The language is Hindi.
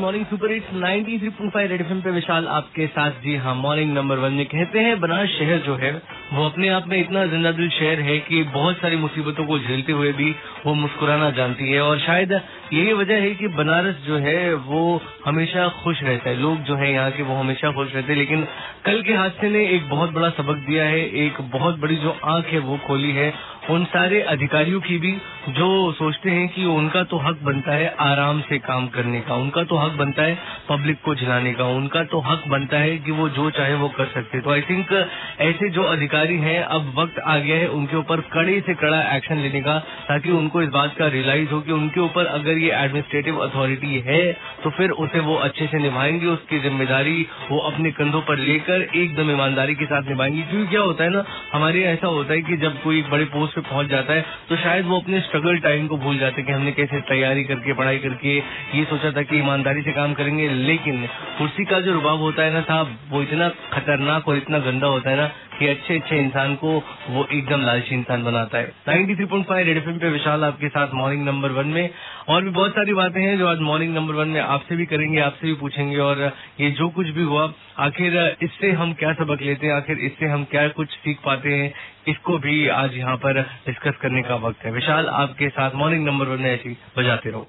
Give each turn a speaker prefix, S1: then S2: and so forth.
S1: मॉर्निंग सुपर हिट्स 93.5 रेड पे विशाल आपके साथ। जी हाँ मॉर्निंग नंबर वन में कहते हैं, बनारस शहर जो है, वो अपने आप में इतना ज़िंदा दिल शहर है कि बहुत सारी मुसीबतों को झेलते हुए भी वो मुस्कुराना जानती है। और शायद यही वजह है कि बनारस जो है, वो हमेशा खुश रहता है। लोग जो है यहाँ के, वो हमेशा खुश रहते हैं। लेकिन कल के हादसे ने एक बहुत बड़ा सबक दिया है। एक बहुत बड़ी जो आँख है, वो खोली है। उन सारे अधिकारियों की भी जो सोचते हैं कि उनका तो हक बनता है आराम से काम करने का, उनका तो हक बनता है पब्लिक को झिलाने का, उनका तो हक बनता है कि वो जो चाहे वो कर सकते तो आई थिंक ऐसे जो अधिकारी हैं, अब वक्त आ गया है उनके ऊपर कड़े से कड़ा एक्शन लेने का, ताकि उनको इस बात का रियलाइज़ हो कि उनके ऊपर अगर ये एडमिनिस्ट्रेटिव अथॉरिटी है तो फिर उसे वो अच्छे से निभाएँगे, उसकी ज़िम्मेदारी वो अपने कंधों पर लेकर एकदम ईमानदारी के साथ निभाएँगे। क्योंकि क्या होता है ना, हमारे ऐसा होता है कि जब कोई बड़े पोस्ट पे पहुँच जाता है तो शायद वो अपने स्ट्रगल टाइम को भूल जाते कि हमने कैसे तैयारी करके, पढ़ाई करके, ये सोचा था कि ईमानदारी से काम करेंगे, लेकिन कुर्सी का जो रुबाब होता है ना साहब, वो इतना खतरनाक और इतना गंदा होता है ना कि अच्छे अच्छे इंसान को वो एकदम लालची इंसान बनाता है। 93.5 रेड एफएम पे विशाल आपके साथ मॉर्निंग नंबर वन में। और भी बहुत सारी बातें हैं जो आज मॉर्निंग नंबर वन में आपसे भी करेंगे, आपसे भी पूछेंगे। और ये जो कुछ भी हुआ, आखिर इससे हम क्या सबक लेते हैं? आखिर इससे हम क्या कुछ सीख पाते हैं? इसको भी आज यहाँ पर डिस्कस करने का वक्त है। विशाल, आपके साथ मॉर्निंग नंबर वन में ऐसी बजाते रहो।